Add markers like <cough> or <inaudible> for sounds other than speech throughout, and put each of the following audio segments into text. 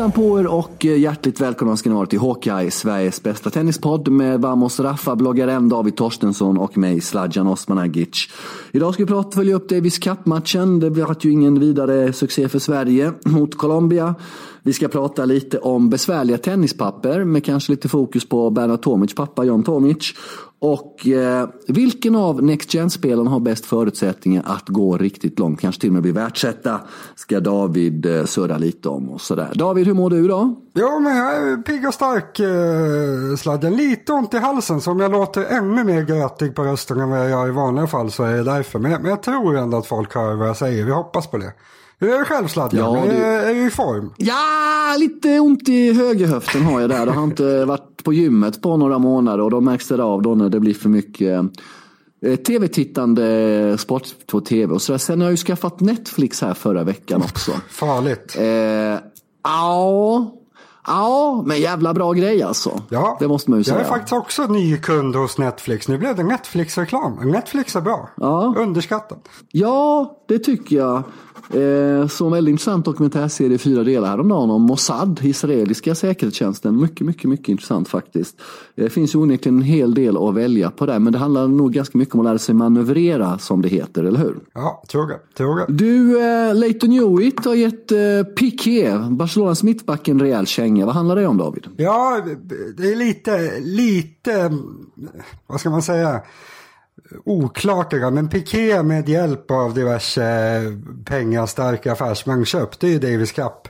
Hejsan på er och eh, hjärtligt välkomna ska ni vara till Hawkeye, Sveriges bästa tennispodd med Vamos Raffa, bloggaren David Torstensson och mig, Sladjan Osmanagic. Idag ska vi prata följa upp Davis Cup-matchen. Det blev ju ingen vidare succé för Sverige mot Colombia. Vi ska prata lite om besvärliga tennispapper med kanske lite fokus på Bernard Tomic pappa John Tomic. Och eh, vilken av Next Gen-spelarna har bäst förutsättningar att gå riktigt långt, kanske till och med bli världsetta, ska David eh, surra lite om och sådär. David, hur mår du idag? Jo, men jag är pigg och stark, eh, sladden. Lite ont i halsen, så om jag låter ännu mer grötig på rösten än vad jag gör i vanliga fall så är det därför. Men, men jag tror ändå att folk hör vad jag säger. Vi hoppas på det. Hur är det själv Sladjan? Ja, du... är, är du i form? Ja, lite ont i högerhöften har jag där. Det har inte varit på gymmet på några månader och då märks det av då när det blir för mycket eh, tv-tittande, sport på tv och sådär. Sen har jag ju skaffat Netflix här förra veckan också. Farligt. Eh, ja, Ja, men jävla bra grej alltså. Ja, det måste man ju säga. Jag är faktiskt också ny kund hos Netflix. Nu blev det Netflix-reklam. Netflix är bra. Ja. Underskattat. Ja, det tycker jag. Eh, så en väldigt intressant dokumentärserie i fyra delar häromdagen om Mossad, israeliska säkerhetstjänsten. Mycket, mycket, mycket intressant faktiskt. Eh, det finns ju onekligen en hel del att välja på där, men det handlar nog ganska mycket om att lära sig manövrera som det heter, eller hur? Ja, tror det. Du, eh, Leighton Hewitt har gett eh, Piqué, Barcelonas mittback, en rejäl känga. Vad handlar det om David? Ja, det är lite, lite, vad ska man säga? Oklart det men Piqué med hjälp av diverse eh, pengastarka affärsmän köpte ju Davis Cup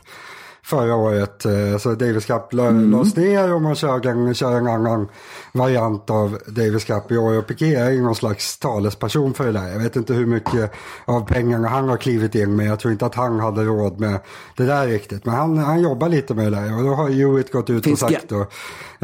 förra året. Eh, så Davis Cup mm. lades ner och man kör en, kör en annan variant av Davis Cup i år. Och Piqué är någon slags talesperson för det där. Jag vet inte hur mycket av pengarna han har klivit in med. Jag tror inte att han hade råd med det där riktigt. Men han, han jobbar lite med det där. Och då har Hewitt gått ut Finns och sagt då,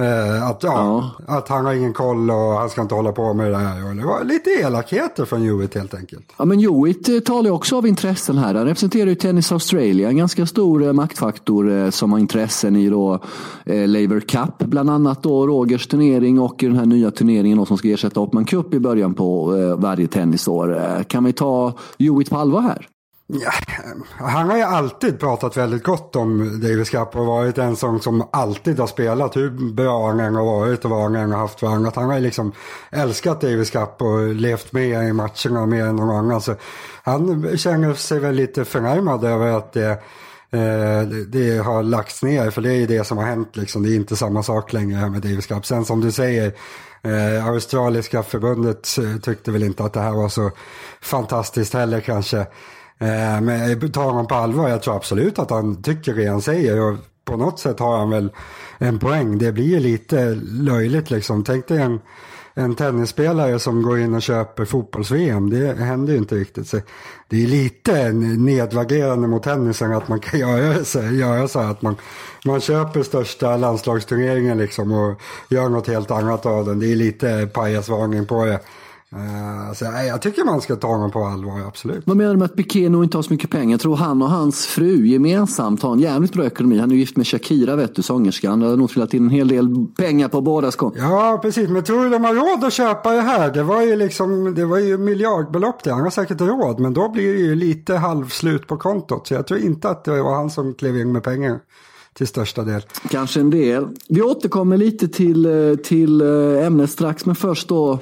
eh, att, ja, ja. att han har ingen koll och han ska inte hålla på med det här. Och det var lite elakheter från Hewitt helt enkelt. Ja men Hewitt eh, talar ju också av intressen här. Han representerar ju Tennis Australia, en ganska stor eh, maktfaktor eh, som har intressen i då eh, Cup. Bland annat då Rogers turnering och den här nya turneringen då som ska ersätta Open Cup i början på eh, varje tennisår. Eh, kan vi ta Hewitt på allvar här? Ja, han har ju alltid pratat väldigt gott om Davis Cup och varit en sån som alltid har spelat hur bra han än har varit och vad han än har haft för annat. Han har ju liksom älskat Davis Cup och levt med i matcherna mer än någon annan. Så han känner sig väl lite förnärmad över att det Eh, Eh, det, har lagts ner för det är ju det som har hänt liksom. Det är inte samma sak längre här med Davis Cup. Sen som du säger, eh, australiska förbundet eh, tyckte väl inte att det här var så fantastiskt heller kanske. Eh, men tar honom på allvar. Jag tror absolut att han tycker det han säger. Och på något sätt har han väl en poäng. Det blir ju lite löjligt liksom. Tänk dig en en tennisspelare som går in och köper fotbolls-VM. Det händer ju inte riktigt. Så det är lite nedvärderande mot tennisen att man kan <laughs> göra så, göra så att man, man köper största landslagsturneringen liksom och gör något helt annat av den. Det är lite pajasvarning på det. Uh, så jag tycker man ska ta honom på allvar, absolut. Vad menar du med att nog inte har så mycket pengar? Jag tror han och hans fru gemensamt har en jävligt bra ekonomi. Han är gift med Shakira, vet du, sångerskan. Det har nog trillat in en hel del pengar på båda konton. Ja, precis. Men tror du de har råd att köpa det här? Det var ju liksom, det var ju miljardbelopp det. Han har säkert råd, men då blir det ju lite halvslut på kontot. Så jag tror inte att det var han som klev in med pengar till största del. Kanske en del. Vi återkommer lite till, eh, till eh, ämnet strax, men först då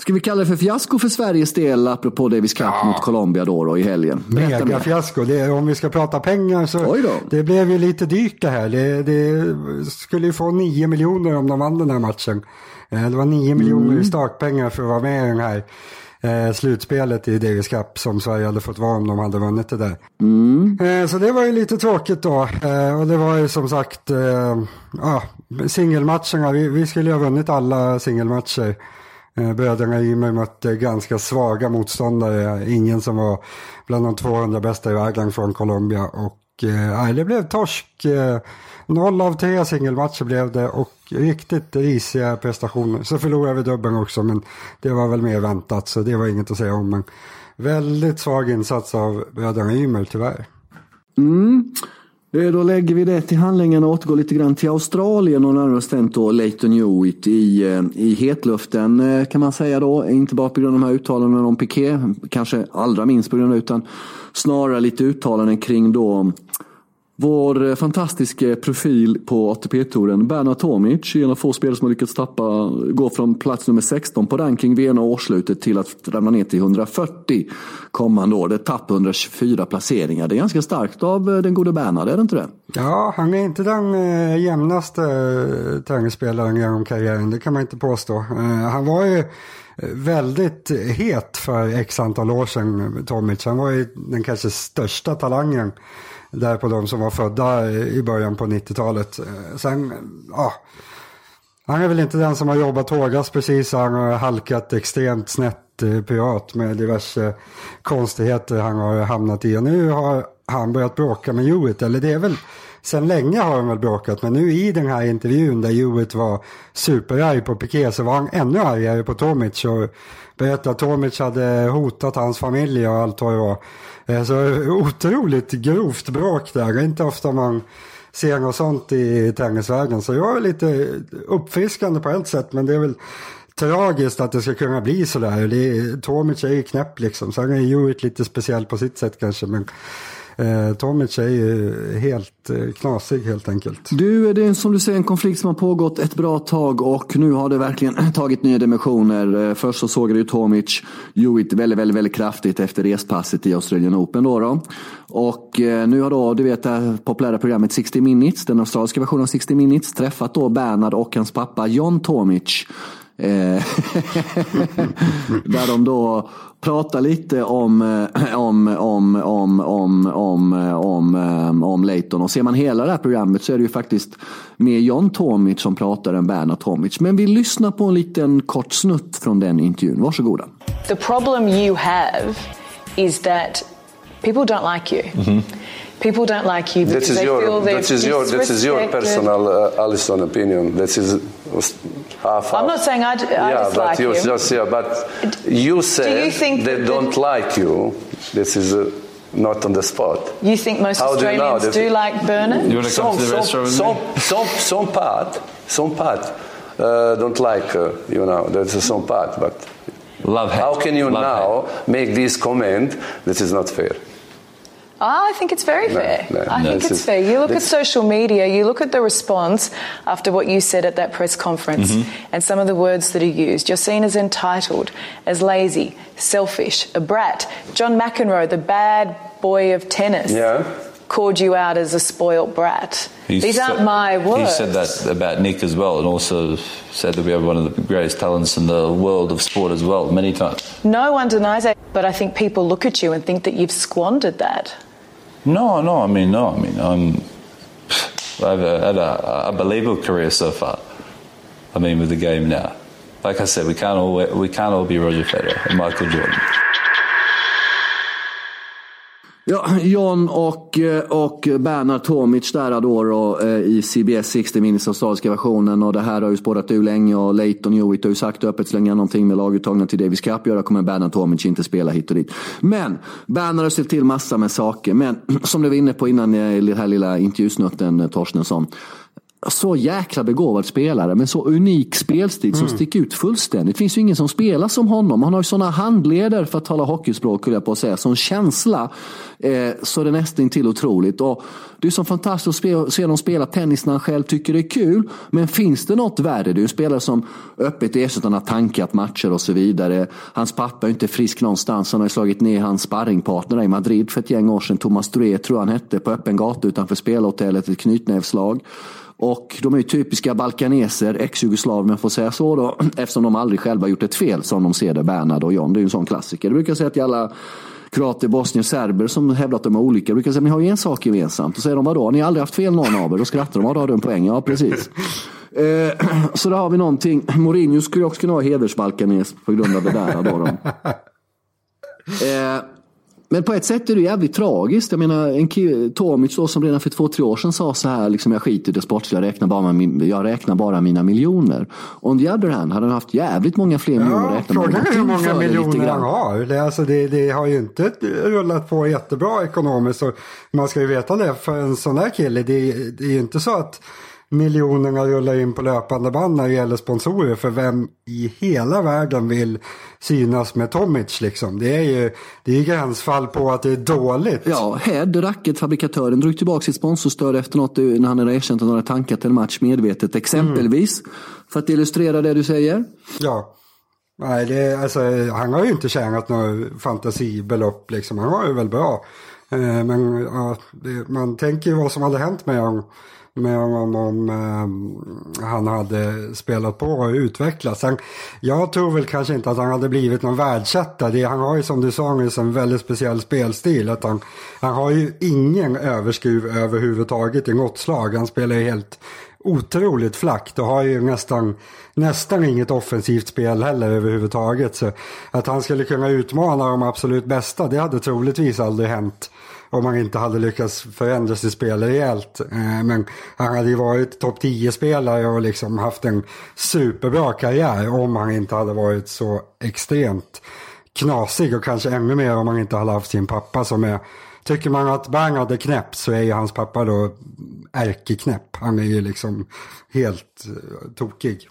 Ska vi kalla det för fiasko för Sveriges del, apropå Davis Cup ja. mot Colombia då, då i helgen? Mega fiasko. Det, om vi ska prata pengar så det blev ju lite dyrt det här. Det, det skulle ju få 9 miljoner om de vann den här matchen. Eh, det var 9 miljoner mm. i startpengar för att vara med i den här eh, slutspelet i Davis Cup som Sverige hade fått vara om de hade vunnit det där. Mm. Eh, så det var ju lite tråkigt då. Eh, och det var ju som sagt eh, ja, singelmatcherna. Vi, vi skulle ju ha vunnit alla singelmatcher. Eh, bröderna Ymer mötte eh, ganska svaga motståndare. Ingen som var bland de 200 bästa i världen från Colombia. Och eh, det blev torsk. Eh, noll av tre singelmatcher blev det och riktigt risiga prestationer. Så förlorade vi dubbeln också men det var väl mer väntat så det var inget att säga om. Men väldigt svag insats av bröderna Ymer tyvärr. Mm. Eh, då lägger vi det till handlingen och återgår lite grann till Australien och närmare bestämt då Leighton Hewitt i, eh, i hetluften eh, kan man säga då. Inte bara på grund av de här uttalandena om Piqué, kanske allra minst på grund av utan snarare lite uttalanden kring då vår eh, fantastiska profil på ATP-touren, Bernhard Tomic, en av få spelare som har lyckats tappa, gå från plats nummer 16 på ranking vid ena årsslutet till att ramla ner till 140 kommande år. Det är tapp 124 placeringar. Det är ganska starkt av eh, den gode Bernhard, är det inte det? Ja, han är inte den eh, jämnaste tennisspelaren genom karriären, det kan man inte påstå. Han var ju väldigt het för x antal år sedan, Tomic. Han var ju den kanske största talangen där på de som var födda eh, i början på 90-talet. Eh, sen, ja. Han är väl inte den som har jobbat hårdast precis. Han har halkat extremt snett eh, privat med diverse konstigheter han har hamnat i. Och nu har han börjat bråka med Hewitt. Eller det är väl, sen länge har de väl bråkat. Men nu i den här intervjun där Hewitt var superarg på Piqué så var han ännu argare på Tomic. Och berättade att Tomic hade hotat hans familj och allt vad det var. Eh, så otroligt grovt bråk där. Det är inte ofta man ser något sånt i tennisvärlden. Så jag är lite uppfriskande på ett sätt. Men det är väl tragiskt att det ska kunna bli sådär. Tomic är ju knäpp liksom. Sen är Hewitt lite speciell på sitt sätt kanske. Men Eh, Tomic är ju helt eh, knasig helt enkelt. Du, det är som du säger en konflikt som har pågått ett bra tag och nu har det verkligen <clears throat> tagit nya dimensioner. Eh, först så såg det ju Tomic Hewitt väldigt, väldigt, väldigt kraftigt efter respasset i Australian Open. Då, då. Och eh, nu har då, du vet det populära programmet 60 minutes, den australiska versionen av 60 minutes, träffat då Bernard och hans pappa John Tomic. Eh, <laughs> där de då pratar lite om, eh, om, om, om, om, om, om, eh, om Leighton. Och ser man hela det här programmet så är det ju faktiskt mer John Tomic som pratar än Bernard Tomic. Men vi lyssnar på en liten kort snutt från den intervjun. Varsågoda. The problem you have is that people don't like you. Mm -hmm. People don't like you because they your, feel that is your, that is your personal uh, Alison opinion. That is. I'm not saying I, I yeah, dislike but you. Just, yeah, but you say Do you think they that don't the, like you. This is uh, not on the spot. You think most How Australians do, do, you know? like Bernard? You want to come Some, to the some, with some, me? <laughs> some, some part, some part uh, don't like uh, you know. There's some part, but Love hate. how can you Love now make this comment? This is not fair. I think it's very fair. no, I no, think this it's fair. You look at social media, you look at the response after what you said at that press conference Mm-hmm. and some of the words that are used. You're seen as entitled, as lazy, selfish, a brat. John McEnroe, the bad boy of tennis, Yeah. called you out as a spoilt brat. He These said- aren't my words. He said that about Nick as well, and also said that we have one of the greatest talents in the world of sport as well, many times. No one denies that, but I think people look at you and think that you've squandered that. No, no, I mean, no, I mean, I'm, I've had a, a believable career so far. I mean, with the game now. Like I said, we can't all we can't all be Roger Federer and Michael Jordan. Ja, John och, eh, och Bernhard Tomic där då, då eh, i CBS 60 minutes australiska versionen och det här har ju spårat ur länge och Leighton Hewitt har ju sagt öppet slänga någonting med laguttagna till Davis Cup. Göra kommer Bernhard Tomic inte spela hit och dit. Men Bernhard har ställt till massa med saker. Men <clears throat> som du var inne på innan eh, i den här lilla intervjusnutten Torstensson så jäkla begåvad spelare med så unik spelstil som sticker ut fullständigt. Det finns ju ingen som spelar som honom. Han har ju sådana handleder, för att tala hockeyspråk, skulle jag på att säga, sån känsla. Eh, så det är nästan till otroligt. Och det är så fantastiskt att se honom spela tennis när han själv tycker det är kul. Men finns det något värde? Det är en spelare som öppet erkänner att han har tankat matcher och så vidare. Hans pappa är inte frisk någonstans. Han har slagit ner hans sparringpartner i Madrid för ett gäng år sedan. Thomas Duré tror han hette, på öppen gata utanför spelhotellet. Ett knytnävslag. Och de är ju typiska balkaneser, ex-jugoslaver om jag får säga så då, <clears throat> eftersom de aldrig själva gjort ett fel som de ser det, Bernhard och John. Det är ju en sån klassiker. Det brukar jag säga till alla kroater, bosnier, serber som hävdar att de är olika. Jag brukar säga, ni har ju en sak gemensamt. Och säger de, vadå? Ni har aldrig haft fel någon av er? Då skrattar de, ja då har du en poäng. Ja, precis. <laughs> Eh, <clears throat> så då har vi någonting. Mourinho skulle också kunna vara hedersbalkanes på grund av det där. Då, då. <laughs> Eh, men på ett sätt är det jävligt tragiskt. Jag menar, en Tomic då, som redan för två, tre år sedan sa så här, liksom, jag skiter i det sportsliga, jag räknar bara, min, jag räknar bara mina miljoner. On the other hand hade han haft jävligt många fler miljoner att Ja, räkna med. frågan är hur många miljoner han har. Det, alltså det, det har ju inte rullat på jättebra ekonomiskt. Man ska ju veta det, för en sån här kille, det, det är ju inte så att miljonerna rullar in på löpande band när det gäller sponsorer. För vem i hela världen vill synas med Tomic liksom? Det är ju det är gränsfall på att det är dåligt. Ja, Head, racketfabrikatören, drog tillbaka sitt sponsorstöd efter något när han hade erkänt att han hade tankat en match medvetet. Exempelvis, mm. för att illustrera det du säger. Ja. Nej, det, alltså, han har ju inte tjänat några fantasibelopp liksom. Han var ju väl bra. Eh, men ja, man tänker ju vad som hade hänt med honom med honom om eh, han hade spelat på och utvecklats. Jag tror väl kanske inte att han hade blivit någon världsetta. Han har ju som du sa en väldigt speciell spelstil. Att han, han har ju ingen överskruv överhuvudtaget i något slag. Han spelar ju helt otroligt flackt och har ju nästan, nästan inget offensivt spel heller överhuvudtaget. Så att han skulle kunna utmana de absolut bästa, det hade troligtvis aldrig hänt om han inte hade lyckats förändra sitt spel rejält. Eh, men han hade ju varit topp 10-spelare och liksom haft en superbra karriär om han inte hade varit så extremt knasig och kanske ännu mer om han inte hade haft sin pappa som är Tycker man att Bernhard är knäpp så är ju hans pappa då ärkeknäpp. Han är ju liksom helt eh, tokig.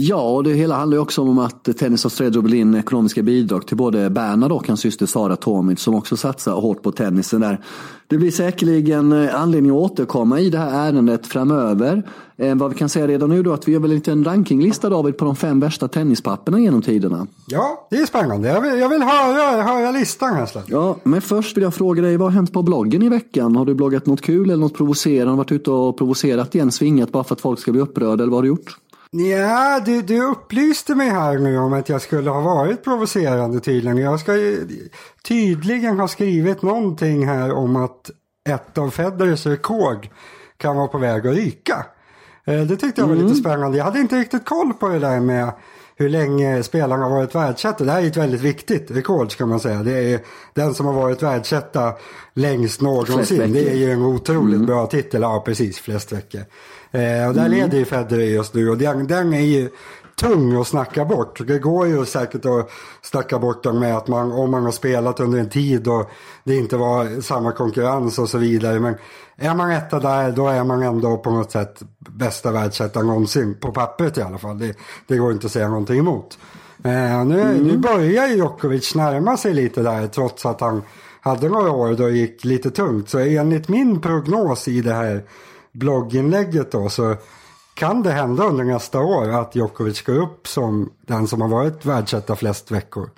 Ja, och det hela handlar ju också om att Tennis Australia vill in ekonomiska bidrag till både Bernhard och hans syster Sara Tomic som också satsar hårt på tennisen där. Det blir säkerligen eh, anledning att återkomma i det här ärendet framöver. Eh, vad vi kan säga redan nu då att vi gör väl en liten rankinglista David på de fem värsta tennispapperna genom tiderna. Ja, det är spännande. Jag vill, jag vill höra, höra listan här Ja, men först vill jag fråga dig, vad har hänt på bloggen i veckan? Har du bloggat något kul eller något provocerande? Varit ute och provocerat igen, svingat bara för att folk ska bli upprörda eller vad har du gjort? Ja, du, du upplyste mig här nu om att jag skulle ha varit provocerande tydligen. Jag ska tydligen ha skrivit någonting här om att ett av Federers rekord kan vara på väg att ryka. Eh, det tyckte jag var mm. lite spännande. Jag hade inte riktigt koll på det där med hur länge spelarna har varit världsetta. Det här är ett väldigt viktigt rekord ska man säga. Det är den som har varit världsetta längst någonsin. Det är ju en otroligt mm. bra titel. Ja, precis, flest veckor. Eh, och där mm. leder ju Federer just nu och den, den är ju tung att snacka bort. Det går ju säkert att snacka bort den med att man, om man har spelat under en tid och det inte var samma konkurrens och så vidare. Men är man etta där då är man ändå på något sätt bästa världsettan någonsin. På pappret i alla fall. Det, det går inte att säga någonting emot. Eh, nu, mm. nu börjar ju Djokovic närma sig lite där trots att han hade några år då det gick lite tungt. Så enligt min prognos i det här blogginlägget då så kan det hända under nästa år att Djokovic går upp som den som har varit världsetta flest veckor.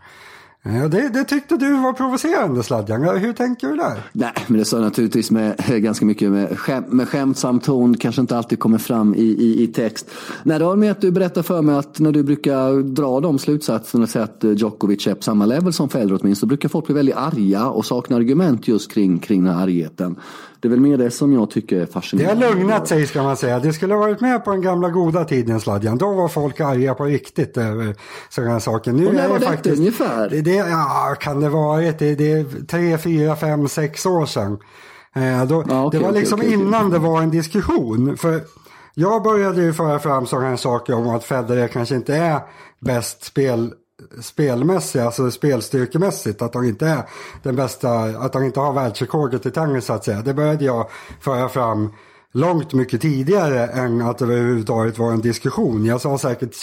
Eh, det, det, tyckte du var provocerande Sladjan. Hur tänker du där? Nej, men det sa jag naturligtvis med eh, ganska mycket med, skäm, med skämtsam ton. Kanske inte alltid kommer fram i, i, i text. Nej, det var med att du berättade för mig att när du brukar dra de slutsatserna och säga att eh, Djokovic är på samma level som Federer åtminstone. Så brukar folk bli väldigt arga och sakna argument just kring, kring den här argheten. Det är väl mer det som jag tycker är fascinerande. Det har lugnat sig ska man säga. Det skulle ha varit med på den gamla goda tiden Sladjan. Då var folk arga på riktigt över sådana saker. Nu och när var det faktiskt, ungefär? Det, det, ja, kan det vara det, det är tre, fyra, fem, sex år sedan. Eh, då, ja, okay, det var liksom okay, okay, innan det var en diskussion. För jag började ju föra fram sådana här saker om att Federer kanske inte är bäst spel spelmässigt, alltså spelstyrkemässigt, att han inte är den bästa, att han inte har världsrekordet i tennis så att säga. Det började jag föra fram långt mycket tidigare än att det överhuvudtaget var en diskussion. Jag sa säkert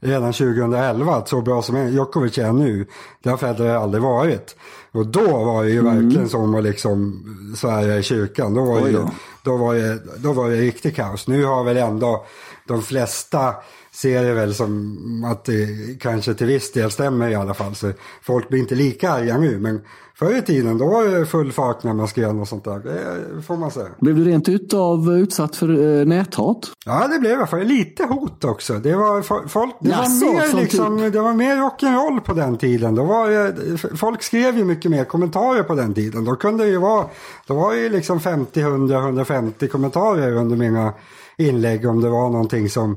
redan 2011 att så bra som Djokovic är nu, det har Federer aldrig varit. Och då var det ju mm. verkligen som att liksom svära i kyrkan. Då var, det, då, var det, då var det riktigt kaos. Nu har väl ändå de flesta ser det väl som att det kanske till viss del stämmer i alla fall. Så folk blir inte lika arga nu. Men förr i tiden då var det full fart när man skrev och sånt där. Det får man säga. Blev du rent utav utsatt för eh, näthat? Ja det blev jag. För lite hot också. Det var, folk, det Jaså, var mer, liksom, typ... det var mer rock'n'roll på den tiden. Då var det, folk skrev ju mycket mer kommentarer på den tiden. Då kunde det ju vara, då var det ju liksom 50, 100, 150 kommentarer under mina inlägg om det var någonting som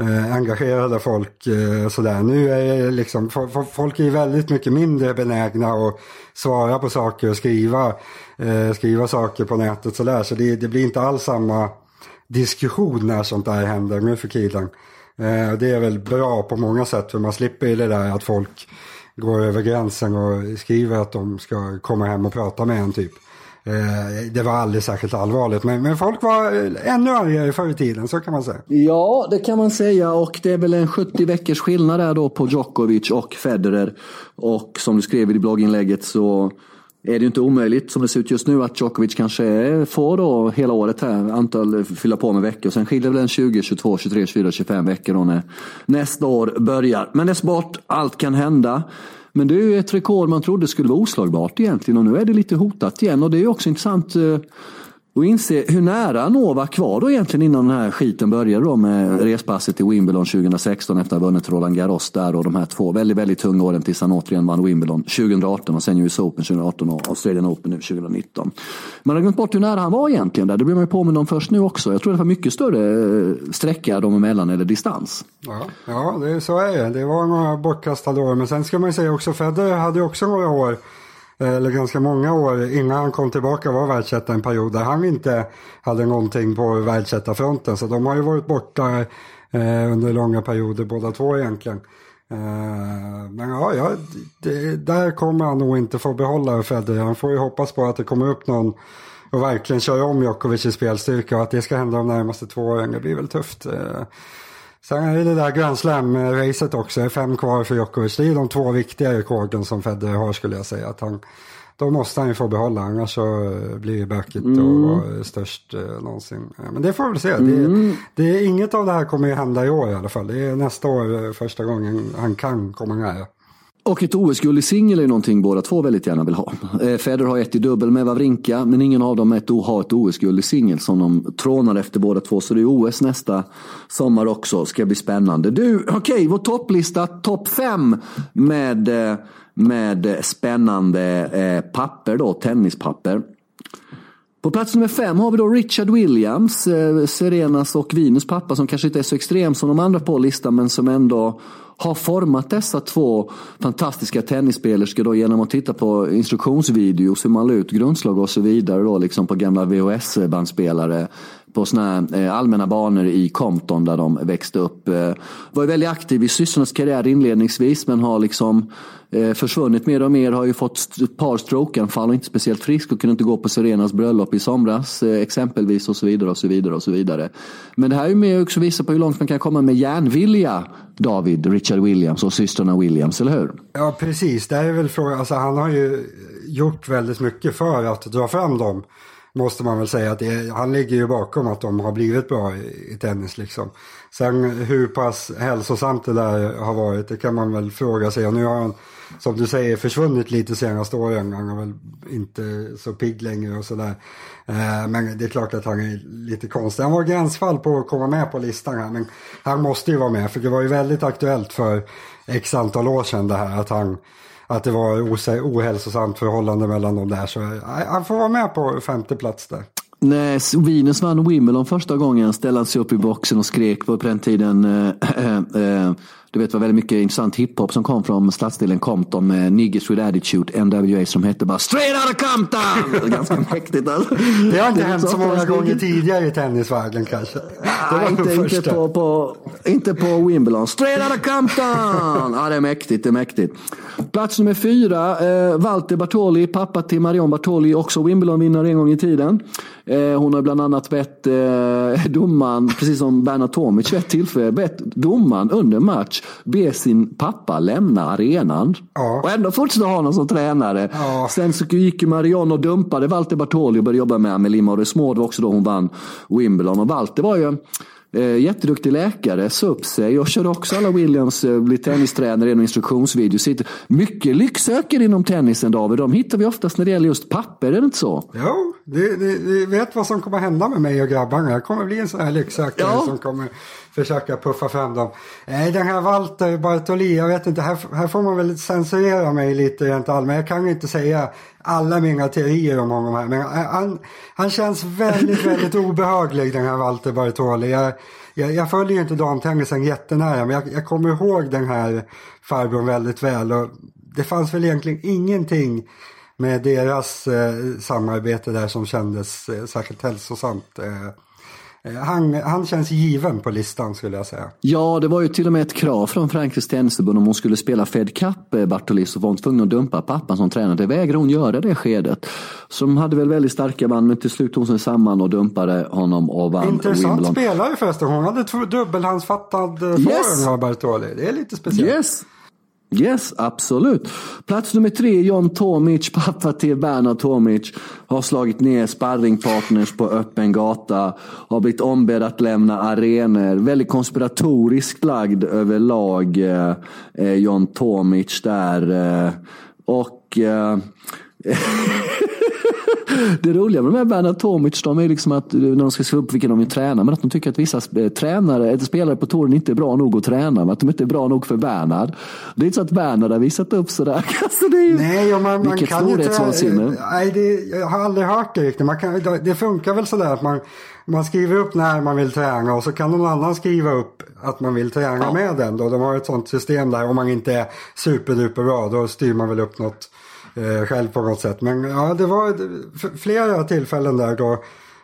eh, engagerade folk eh, sådär. Nu är det liksom, folk är väldigt mycket mindre benägna att svara på saker och skriva, eh, skriva saker på nätet sådär. Så det, det blir inte alls samma diskussion när sånt där händer nu för tiden. Eh, det är väl bra på många sätt för man slipper ju det där att folk går över gränsen och skriver att de ska komma hem och prata med en typ. Eh, det var aldrig särskilt allvarligt, men, men folk var eh, ännu argare förr i tiden, så kan man säga. Ja, det kan man säga och det är väl en 70 veckors skillnad där då på Djokovic och Federer. Och som du skrev i blogginlägget så är det ju inte omöjligt som det ser ut just nu att Djokovic kanske får då hela året här, antal fylla på med veckor. Sen skiljer det väl en 20, 22, 23, 24, 25 veckor då när nästa år börjar. Men det är sport, allt kan hända. Men det är ju ett rekord man trodde skulle vara oslagbart egentligen och nu är det lite hotat igen och det är ju också intressant eh, och inse hur nära Novak var då egentligen innan den här skiten började då med respasset i Wimbledon 2016 efter att ha vunnit Roland Garros där och de här två väldigt, väldigt tunga åren tills han återigen vann Wimbledon 2018 och sen US Open 2018 och Australian Open nu 2019. Man har glömt bort hur nära han var egentligen där. Det blir man ju påmind om först nu också. Jag tror det var mycket större eh, sträcka dem emellan eller distans. Ja, ja det, så är det. Det var några bortkastade år. Men sen ska man ju säga också Federer hade också några år Eh, eller ganska många år innan han kom tillbaka var världsetta en period där han inte hade någonting på världsettafronten. Så de har ju varit borta eh, under långa perioder båda två egentligen. Eh, men ja, ja det, där kommer han nog inte få behålla Federer. Han får ju hoppas på att det kommer upp någon och verkligen köra om Djokovic i spelstyrka och att det ska hända de närmaste två åren. Det blir väl tufft. Eh, Sen är det det där Grand Slam-racet också, fem kvar för Djokovic. Det är de två viktiga rekorden som Federer har skulle jag säga. Att han, då måste han ju få behålla, annars så blir det bökigt mm. och vara störst eh, någonsin. Men det får vi väl se. Mm. Det, det, är, inget av det här kommer ju hända i år i alla fall. Det är nästa år eh, första gången han kan komma nära. Och ett OS-guld i singel är någonting båda två väldigt gärna vill ha. Eh, Federer har ett i dubbel med Wawrinka, men ingen av dem har ett OS-guld i singel som de trånar efter båda två. Så det är OS nästa sommar också. Ska bli spännande. Du, okej, okay, vår topplista, topp fem med, eh, med spännande eh, papper då, tennispapper. På plats nummer fem har vi då Richard Williams, eh, Serenas och Venus pappa som kanske inte är så extrem som de andra på listan men som ändå har format dessa två fantastiska tennisspelerskor då genom att titta på instruktionsvideos, hur man la ut grundslag och så vidare då liksom på gamla VHS-bandspelare på såna här eh, allmänna banor i Compton där de växte upp. Eh, var ju väldigt aktiv i systrarnas karriär inledningsvis men har liksom eh, försvunnit mer och mer. Har ju fått ett par strokeanfall och inte speciellt frisk och kunde inte gå på Serenas bröllop i somras exempelvis och så vidare och så vidare och så vidare. Men det här är ju med också visa på hur långt man kan komma med järnvilja David, Richard Williams och systrarna Williams, eller hur? Ja, precis. Det här är väl frågan. Alltså, han har ju gjort väldigt mycket för att dra fram dem måste man väl säga att det, han ligger ju bakom att de har blivit bra i, i tennis liksom. Sen hur pass hälsosamt det där har varit, det kan man väl fråga sig. Och nu har han, som du säger, försvunnit lite senaste åren. Han är väl inte så pigg längre och sådär. Eh, men det är klart att han är lite konstig. Han var gränsfall på att komma med på listan här, men han måste ju vara med. För det var ju väldigt aktuellt för x antal år sedan det här att han att det var ohälsosamt förhållande mellan dem där. Så han får vara med på femte plats där. När Venus vann Wimbledon första gången ställde han sig upp i boxen och skrek på den tiden äh, äh, du vet, det var väldigt mycket intressant hiphop som kom från stadsdelen Compton med Niggers with Attitude, NWA som hette bara Straight Outta Compton! <laughs> Ganska mäktigt alltså. Det har inte hänt så många gånger tidigare i tennisvärlden kanske. Nej, inte, inte, på, på, inte på Wimbledon. Straight Outta Compton! Ja, det är mäktigt, det är mäktigt. Plats nummer fyra, eh, Walter Bartoli, pappa till Marion Bartoli, också Wimbledon-vinnare en gång i tiden. Eh, hon har bland annat bett eh, domaren, precis som Bernard Tomic vid ett tillfälle, bett domaren under match be sin pappa lämna arenan. Ja. Och ändå fortsätta ha honom som tränare. Ja. Sen så gick ju Marion och dumpade Walter Bartoli och började jobba med Amelie Mauresmo. Det var också då hon vann Wimbledon. Och Walter var ju Eh, jätteduktig läkare, sa upp sig och körde också alla Williams, eh, blir tennistränare genom instruktionsvideos. Mycket lycksökare inom tennisen David, de hittar vi oftast när det gäller just papper, är det inte så? Jo, du vet vad som kommer hända med mig och grabbarna. Jag kommer bli en sån här lycksökare ja. som kommer försöka puffa fram dem. Nej, den här Walter Bartoli, jag vet inte, här, här får man väl censurera mig lite rent allmänt. Jag kan inte säga alla mina teorier om honom här, men han, han känns väldigt, <laughs> väldigt obehaglig den här Walter Bartoli. Jag, jag, jag följer ju inte damtennisen jättenära, men jag, jag kommer ihåg den här farbrorn väldigt väl. Och det fanns väl egentligen ingenting med deras eh, samarbete där som kändes eh, särskilt hälsosamt. Eh, eh, han, han känns given på listan skulle jag säga. Ja, det var ju till och med ett krav från Frankrikes tennisförbund om hon skulle spela Fed Cup, eh, Bartoli, så var hon tvungen att dumpa pappan som tränare. Det vägrade hon göra det skedet. Så de hade väl väldigt starka band, men till slut tog hon sig samman och dumpade honom och vann Intressant Wimbledon. spelare förresten. Hon hade dubbelhandsfattad yes. av Bartoli. Det är lite speciellt. Yes. Yes, absolut. Plats nummer tre, John Tomic, <laughs> pappa till Bernard Tomic, har slagit ner sparringpartners på öppen gata, har blivit ombedd att lämna arenor. Väldigt konspiratoriskt lagd överlag, eh, eh, John Tomic där. Eh, och eh, <laughs> det roliga med de här Bernard Tomic, de är liksom att när de ska skriva upp vilka de vill träna, men att de tycker att vissa tränare, eller spelare på touren inte är bra nog att träna, att de inte är bra nog för Bernard. Det är inte så att Bernard har visat upp sådär. <laughs> Alltså det är ju, nej, och man, man kan ju inte... Nej, det, jag har aldrig hört det riktigt. Man kan, det funkar väl sådär att man, man skriver upp när man vill träna och så kan någon annan skriva upp att man vill träna ja. med den. Då. De har ett sånt system där, om man inte är superduper bra, då styr man väl upp något eh, själv på något sätt. Men ja, det var flera tillfällen där då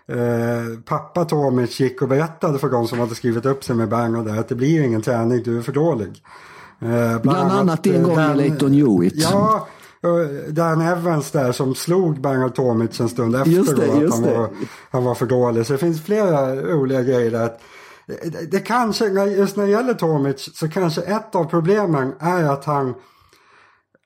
eh, pappa Tomic gick och berättade för de som hade skrivit upp sig med Bernhard där att det blir ingen träning, du är för dålig. Eh, bland, bland annat en gång med Leighton Hewitt. Ja, Dan Evans där som slog Bernhard Tomic en stund efter just det, då, att han var, han var för dålig. Så det finns flera roliga grejer där. Det, det kanske, just när det gäller Tomic så kanske ett av problemen är att han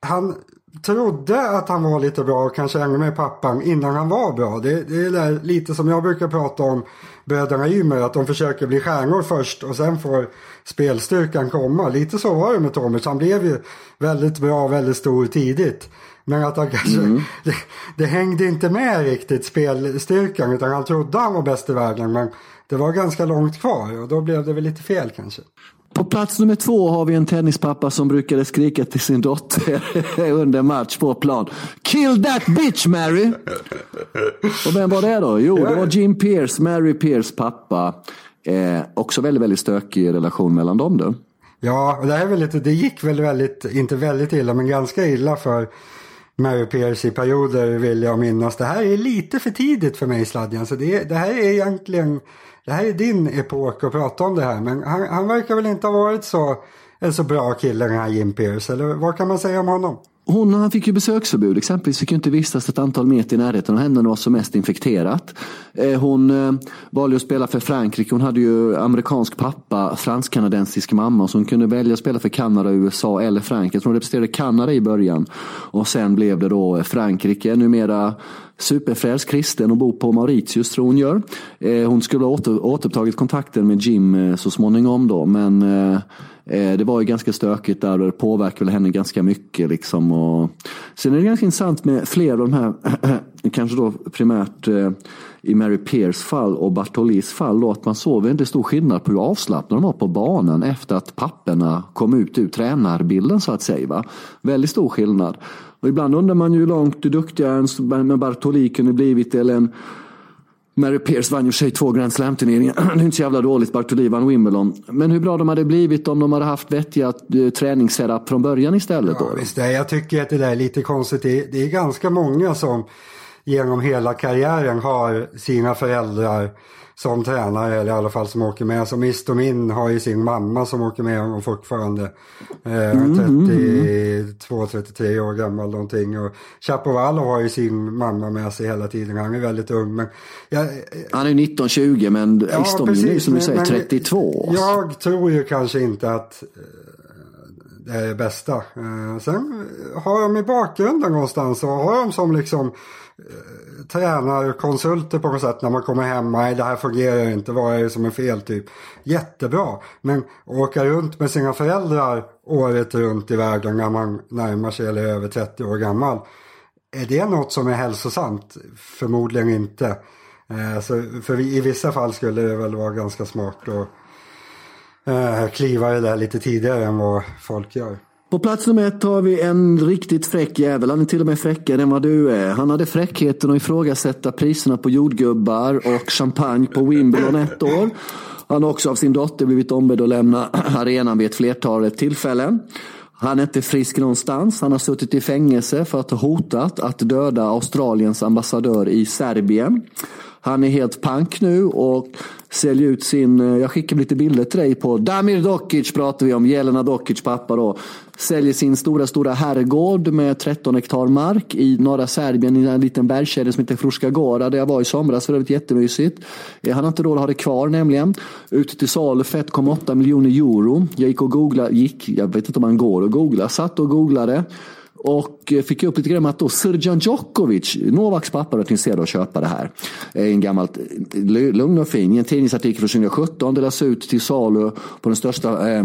han trodde att han var lite bra och kanske hängde med pappan innan han var bra. Det, det är lite som jag brukar prata om bröderna Ymer, att de försöker bli stjärnor först och sen får spelstyrkan komma. Lite så var det med Tomic. Han blev ju väldigt bra, väldigt stor tidigt. Men att han kanske, mm. <laughs> det, det, hängde inte med riktigt spelstyrkan utan han trodde han var bäst i världen. Men det var ganska långt kvar och då blev det väl lite fel kanske. På plats nummer två har vi en tennispappa som brukade skrika till sin dotter <laughs> under match på plan. Kill that bitch Mary! Och vem var det då? Jo, det var Jim Pierce, Mary Pierce pappa. Eh, också väldigt, väldigt stökig relation mellan dem då. Ja, det, här är väl lite, det gick väl väldigt, inte väldigt illa, men ganska illa för Mary Pierce i perioder vill jag minnas. Det här är lite för tidigt för mig Sladjan, så det, det här är egentligen det här är din epok att prata om det här. Men han, han verkar väl inte ha varit så, en så bra kille den här Jim Pierce. Eller vad kan man säga om honom? Hon han fick ju besöksförbud. Exempelvis fick ju inte vistas ett antal meter i närheten av henne när det var som mest infekterat. Eh, hon eh, valde att spela för Frankrike. Hon hade ju amerikansk pappa, fransk-kanadensisk mamma. Så hon kunde välja att spela för Kanada, USA eller Frankrike. Hon representerade Kanada i början. Och sen blev det då Frankrike. Numera superfrälst kristen och bor på Mauritius tror hon gör. Eh, hon skulle ha åter, återupptagit kontakten med Jim eh, så småningom då. Men eh, det var ju ganska stökigt där och det påverkade henne ganska mycket. Liksom. Och sen är det ganska intressant med flera av de här, <clears throat> kanske då primärt i Mary Pears fall och Bartolis fall då, att man såg väldigt stor skillnad på hur avslappnade de var på banan efter att papperna kom ut ur tränarbilden så att säga. Va? Väldigt stor skillnad. Och ibland undrar man ju hur långt duktigare en Bartoli kunde blivit eller en Mary Pierce vann ju sig två Grand Slam-turneringar. <clears throat> Det är inte så jävla dåligt. Bartoli vann Wimbledon. Men hur bra de hade blivit om de hade haft vettiga eh, träningssetup från början istället. Ja, då? Visst, jag tycker att det där är lite konstigt. Det är ganska många som genom hela karriären har sina föräldrar som tränare eller i alla fall som åker med. Som Istomin har ju sin mamma som åker med honom fortfarande. Eh, mm, 32-33 år gammal någonting. Och Chapovalov har ju sin mamma med sig hela tiden. Han är väldigt ung. Men jag, han är 19-20 men ja, Istomin är som du säger 32. Jag tror ju kanske inte att eh, det är det bästa. Eh, sen har de i bakgrunden någonstans och har de som liksom Eh, tränarkonsulter på något sätt när man kommer hem. Nej, det här fungerar inte. Vad är det som är fel? Typ. Jättebra. Men åka runt med sina föräldrar året runt i världen när man närmar sig eller är över 30 år gammal. Är det något som är hälsosamt? Förmodligen inte. Eh, så för i vissa fall skulle det väl vara ganska smart att eh, kliva det där lite tidigare än vad folk gör. På plats nummer ett har vi en riktigt fräck jävel. Han är till och med fräckare än vad du är. Han hade fräckheten att ifrågasätta priserna på jordgubbar och champagne på Wimbledon ett år. Han har också av sin dotter blivit ombedd att lämna <clears throat> arenan vid ett flertal tillfällen. Han är inte frisk någonstans. Han har suttit i fängelse för att ha hotat att döda Australiens ambassadör i Serbien. Han är helt pank nu och säljer ut sin, eh, jag skickar lite bilder till dig på Damir Dokic pratar vi om, Jelena Dokic pappa då. Säljer sin stora, stora herrgård med 13 hektar mark i norra Serbien i en liten bergskedja som heter Fruska Gora där jag var i somras. För övrigt jättemysigt. Eh, han har inte råd att ha det kvar nämligen. Ute till salu för 1,8 miljoner euro. Jag gick och googlade, gick, jag vet inte om man går och googlar, satt och googlade. Och eh, fick upp lite grann om att då Srdjan Djokovic, Novaks pappa, var intresserad av att köpa det här. Eh, en gammal, eh, lugn och fin, i en tidningsartikel från 2017 delas ut till salu på den största eh,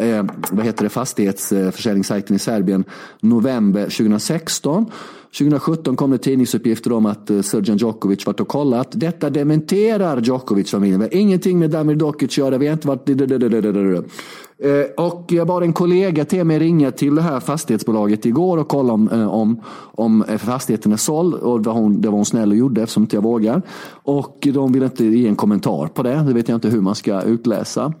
eh, vad heter det, fastighetsförsäljningssajten i Serbien november 2016. 2017 kom det tidningsuppgifter om att Sergian Srdjan Djokovic varit och kollat. Detta dementerar Djokovic-familjen. Ingenting med Damir Dokic att göra. Vi har inte varit... Eh, och jag bad en kollega till mig ringa till det här fastighetsbolaget igår och kolla om, eh, om, om fastigheten är såld. Och det var, hon, det var hon snäll och gjorde eftersom inte jag vågar. Och de vill inte ge en kommentar på det. Det vet jag inte hur man ska utläsa.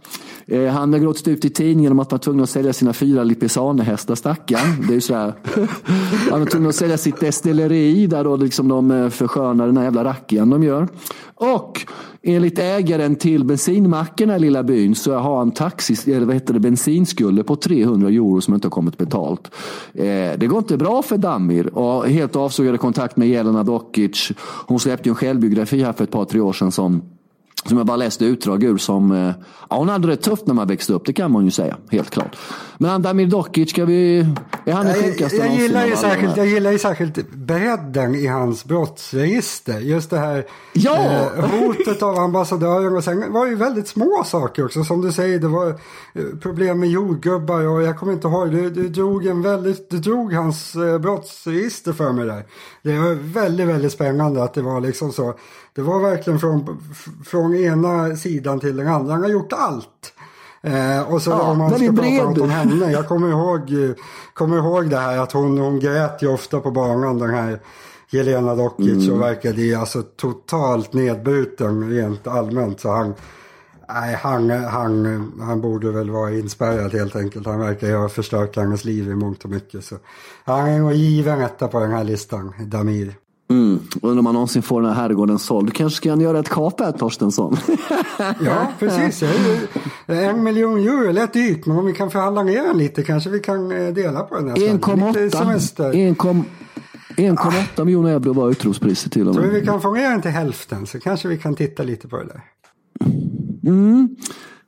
Eh, Han har gråtit ut i tidningen om att man var tvungen att sälja sina fyra Lipizzane-hästar, stackarn. Det är ju sådär. Han var tvungen att sälja sitt destilleri där då liksom de eh, förskönar den här jävla rackian de gör. Och enligt ägaren till bensinmacken i den lilla byn så har han taxis, eller vad heter det, bensinskulder på 300 euro som inte har kommit betalt. Eh, det går inte bra för Damir och helt avsågade kontakt med Jelena Dokic. Hon släppte ju en självbiografi här för ett par, tre år sedan som som jag bara läste utdrag ur som, eh, ja hon hade det tufft när man växte upp, det kan man ju säga, helt klart. Men Damir Dokic, ska vi, är han den Jag, sjukaste jag, någonsin gillar ju särskilt, jag gillar ju särskilt bredden i hans brottsregister. Just det här Ja! eh, hotet av ambassadören och sen var det ju väldigt små saker också. Som du säger, det var eh, problem med jordgubbar och jag kommer inte ihåg, du, du, drog, en väldigt, du drog hans eh, brottsregister för mig där. Det var väldigt, väldigt spännande att det var liksom så. Det var verkligen från, från ena sidan till den andra. Han har gjort allt. Eh, och så Ja, om man ska prata om henne. Jag kommer ihåg, kommer ihåg det här att hon, hon grät ju ofta på banan den här Jelena Dokic och verkade ju alltså totalt nedbruten rent allmänt. Så han, nej, han, han, han borde väl vara inspärrad helt enkelt. Han verkar ju ha förstört hennes liv i mångt och mycket. Så han är nog given etta på den här listan, Damir. Mm. Undrar om man någonsin får den här herrgården såld. Du kanske kan göra ett kap här Torstensson. <laughs> Ja, precis. En miljon euro är lätt dyrt, men om vi kan förhandla ner den lite kanske vi kan eh, dela på den här. sen. Lite semester. 1,8 1,8 miljoner euro var utropspriset till och Tror du vi med. kan få ner den till hälften så kanske vi kan titta lite på det där. Eh,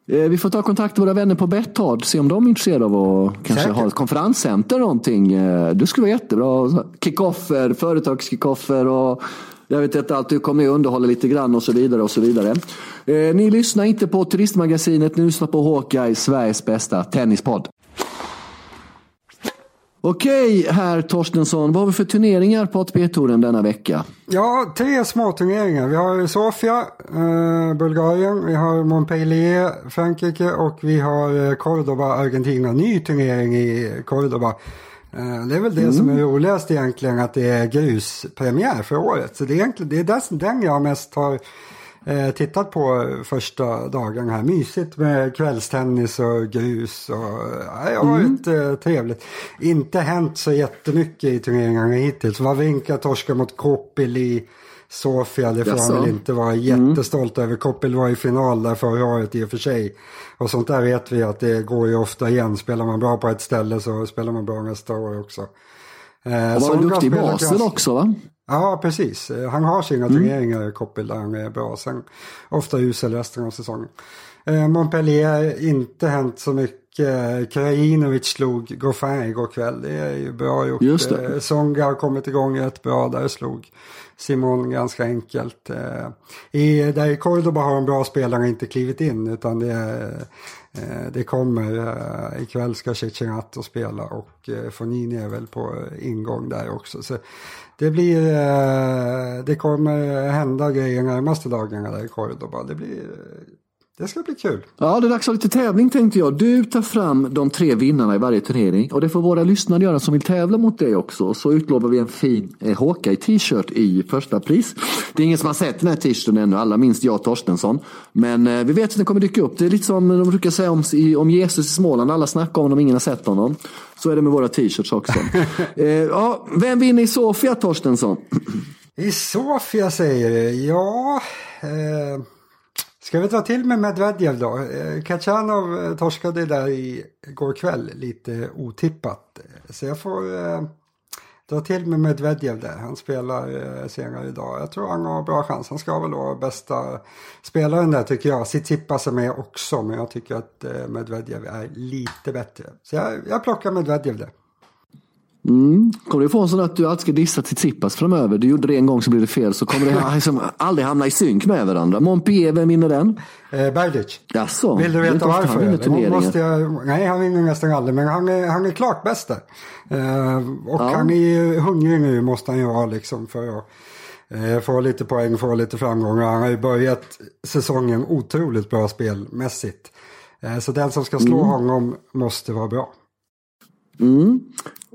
Vi får ta kontakt med våra vänner på Betthard, se om de är intresserade av att kanske Säkert. ha ett konferenscenter eller någonting. Eh, Det skulle vara jättebra. Kickoffer, företagskickoffer och jag vet inte allt. Du kommer ju underhålla lite grann och så vidare och så vidare. Eh, Ni lyssnar inte på Turistmagasinet, ni lyssnar på Hawkeye, Sveriges bästa tennispodd. Okej, herr Torstensson, vad har vi för turneringar på ATP-touren denna vecka? Ja, tre små turneringar. Vi har Sofia, eh, Bulgarien, vi har Montpellier, Frankrike och vi har eh, Cordoba, Argentina. Ny turnering i Cordoba. Eh, det är väl det som är roligast egentligen att det är gruspremiär för året. Så det är egentligen det är den jag mest har eh, tittat på första dagen här. Mysigt med kvällstennis och grus och ja, det har varit eh, trevligt. Inte hänt så jättemycket i turneringarna hittills. Wawrinka torskar mot Kopil i Sofia, det får Jaså? han väl inte vara jättestolt över. Kopil var i final där förra året i och för sig. Och sånt där vet vi att det går ju ofta igen. Spelar man bra på ett ställe så spelar man bra nästa år också. Eh, Han var Songa väl duktig i basen också va? Ja, precis. Eh, Han har sina turneringar, Koppel, där han är bra. Sen ofta usel resten av säsongen. Eh, Montpellier, inte hänt så mycket. Krajinovic slog Goffin igår kväll. Det är ju bra gjort. Just det. Eh, Songa har kommit igång rätt bra där. Slog Simon ganska enkelt. Eh, I, där i Cordoba har de bra spelare inte klivit in. Utan det, är- Eh, det kommer. Eh, ikväll ska Cecinato spela och eh, Fonini är väl på ingång där också. Så det blir, det kommer hända grejer närmaste dagarna där i Cordoba. Det blir, det ska bli kul. Ja, det är dags för lite tävling tänkte jag. Du tar fram de tre vinnarna i varje turnering och det får våra lyssnare göra som vill tävla mot dig också. Så utlovar vi en fin eh, Hawkeye t-shirt i första pris. Det är ingen som har sett den här t-shirten ännu, alla minst jag och Torstensson. Men eh, vi vet att den kommer dyka upp. Det är lite som de brukar säga om, i, om Jesus i Småland, alla snackar om honom, ingen har sett honom. Så är det med våra t-shirts också. <laughs> eh, ja, vem vinner i Sofia, Torstensson? I Sofia säger du? Ja... Eh, ska vi dra till med Medvedev då? Eh, Kachanov eh, torskade där i, igår kväll lite otippat. Eh, så jag får eh, dra till med Medvedev där. Han spelar eh, senare idag. Jag tror han har bra chans. Han ska väl vara bästa spelaren där tycker jag. Tsitsipas är med också men jag tycker att eh, Medvedev är lite bättre. Så jag, jag plockar Medvedev där. Mm. Kommer du få en sån att du alltid ska dissa Tsitsipas framöver? Du gjorde det en gång så blev det fel så kommer det liksom aldrig hamna i synk med varandra. Montpellier, vem vinner den? Eh, Berdic. Jaså? Vill du veta han varför? turneringen. Måste jag, nej, han vinner nästan aldrig, men han är, han är klart bäst där. Eh, och Ja. han är ju hungrig nu, måste han ju vara liksom för att eh, få lite poäng, få lite framgångar. Han har ju börjat säsongen otroligt bra spelmässigt. Eh, så den som ska slå Mm. honom måste vara bra. Mm.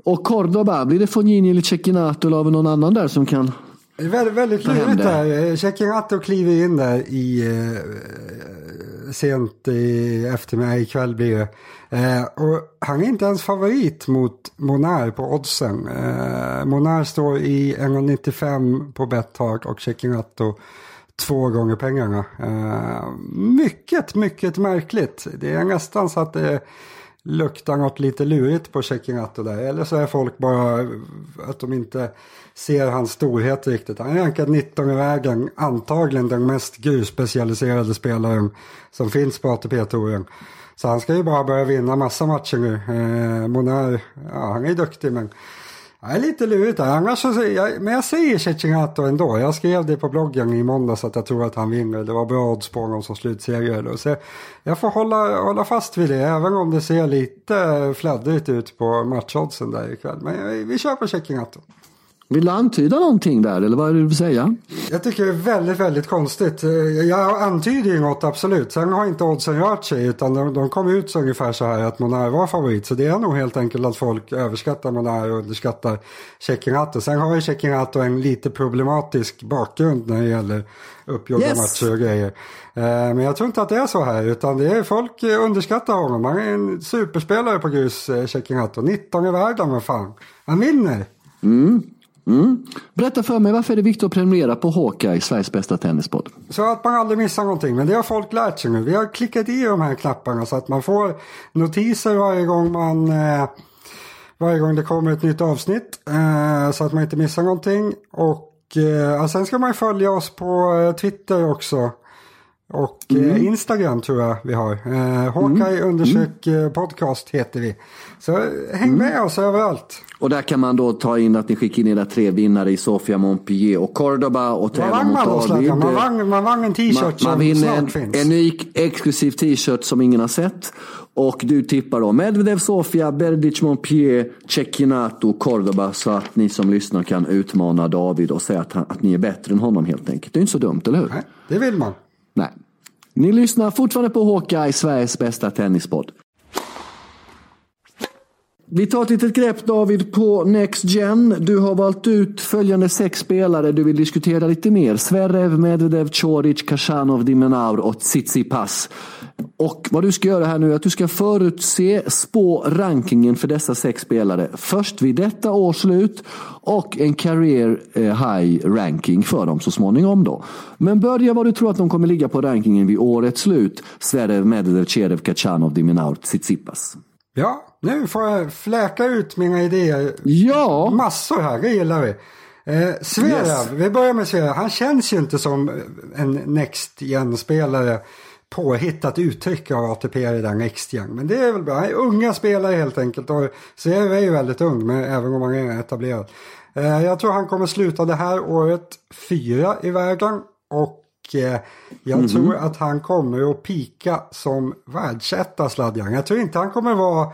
Och Cordoba, blir det Fognini eller Cecchinato eller har vi någon annan där som kan? Det är väldigt, väldigt lurigt där. Cecchinato kliver in där i eh, sent i eftermiddag, ikväll blir det. Eh, och han är inte ens favorit mot Monar på oddsen. Eh, Monar står i 1,95 på Betthard och Cecchinato två gånger pengarna. Eh, mycket, mycket märkligt. Det är nästan så att det luktar något lite lurigt på Cecchinato där. Eller så är folk bara att de inte ser hans storhet riktigt. Han är rankad 19 i vägen. Antagligen den mest grusspecialiserade spelaren som finns på ATP-touren. Så han ska ju bara börja vinna massa matcher nu. Eh, Monar, ja han är duktig men jag är lite lurigt där. Annars så, jag, men jag säger Cecinato ändå. Jag skrev det på bloggen i måndags att jag tror att han vinner. Det var bra odds på honom som slutsegrare. då. Så jag får hålla, hålla fast vid det även om det ser lite fladdrigt ut på matchoddsen där ikväll. Men vi, kör på Cecinato. Vill du antyda någonting där eller vad är det du vill säga? Jag tycker det är väldigt, väldigt konstigt. Eh, Jag antyder ju något absolut. Sen har inte oddsen rört sig utan de, de kom ut så ungefär så här att Monar var favorit. Så det är nog helt enkelt att folk överskattar Monar och underskattar Cecchinato. Sen har ju Cecchinato en lite problematisk bakgrund när det gäller uppgjorda Yes. matcher och grejer. Eh, Men jag tror inte att det är så här utan det är folk underskattar honom. Han är en superspelare på grus, eh, Cecchinato. 19 i världen, vad fan. Han vinner. Mm. Berätta för mig varför är det viktigt att prenumerera på Hawkeye, Sveriges bästa tennispodd? Så att man aldrig missar någonting. Men det har folk lärt sig nu. Vi har klickat i de här knapparna så att man får notiser varje gång man eh, varje gång det kommer ett nytt avsnitt. Eh, så att man inte missar någonting. Och eh, sen ska man följa oss på eh, Twitter också. Och eh, Instagram tror jag vi har. Eh, Hawkeye undersök eh, podcast heter vi. Så eh, häng med oss överallt. Och där kan man då ta in att ni skickar in era tre vinnare i Sofia, Montpellier och Cordoba och tävla vann mot man? Man vann, man vann en Man, t-shirt man som vinner en finns. unik exklusiv t-shirt som ingen har sett. Och du tippar då Medvedev, Sofia, Berdic, Montpellier, Cecchinato, Cordoba så att ni som lyssnar kan utmana David och säga att, han, att ni är bättre än honom helt enkelt. Det är inte så dumt, eller hur? Nej, det vill man. Nej. Ni lyssnar fortfarande på Hawkeye, Sveriges bästa tennispodd. Vi tar ett litet grepp David på Next Gen. Du har valt ut följande sex spelare du vill diskutera lite mer. Zverev, Medvedev, Coric, Kashanov, Dimenaur och Tsitsipas. Och vad du ska göra här nu är att du ska förutse, spå rankingen för dessa sex spelare. Först vid detta års slut och en career eh, high ranking för dem så småningom då. Men börja vad du tror att de kommer ligga på rankingen vid årets slut. Zverev, Medvedev, Cerev, Kachanov, Dimenaur, Tsitsipas. Ja, nu får jag fläka ut mina idéer. Ja, Massor här, det gillar vi. Eh, Zverev, Yes. vi börjar med Zverev. Han känns ju inte som en Next Gen-spelare. Påhittat uttryck av ATP i den Next Gen. Men det är väl bra. Han är unga spelare helt enkelt. Och Zverev är ju väldigt ung, men även om han är etablerad. Eh, jag tror han kommer sluta det här året fyra i vägen. Och eh, jag tror att han kommer att pika som världsetta Sladjan. Jag tror inte han kommer vara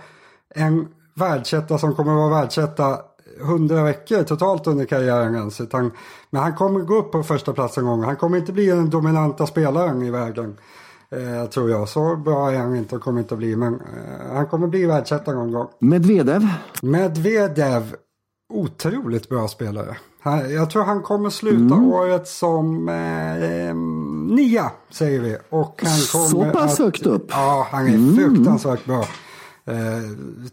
en världsetta som kommer vara världsetta 100 veckor totalt under karriären ens. Utan, men han kommer gå upp på första plats en gång. Han kommer inte bli den dominanta spelaren i världen. Eh, tror jag. Så bra är han inte och kommer inte att bli. Men eh, han kommer bli världsetta någon gång. Medvedev. Medvedev, otroligt bra spelare. Jag tror han kommer sluta Mm. året som eh, nia, säger vi. Och han Så kommer pass att, högt upp? Mm. Ja, han är fruktansvärt bra. Eh,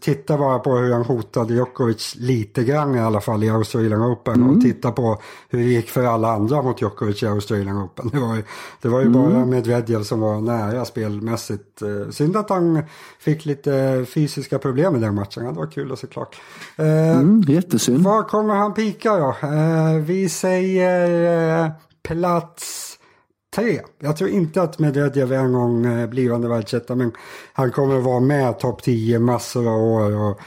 titta bara på hur han hotade Djokovic lite grann i alla fall i Australian Open och titta på hur det gick för alla andra mot Djokovic i Australian Open. Det var ju, det var ju bara Medvedev som var nära spelmässigt. Eh, synd att han fick lite fysiska problem i den matchen. Det var kul att se klart. Eh, Mm, jättesynd. var kommer han pika då? Eh, vi säger eh, plats tre. Jag tror inte att Medvedev en gång eh, blivande världsetta men han kommer att vara med topp 10 massor av år och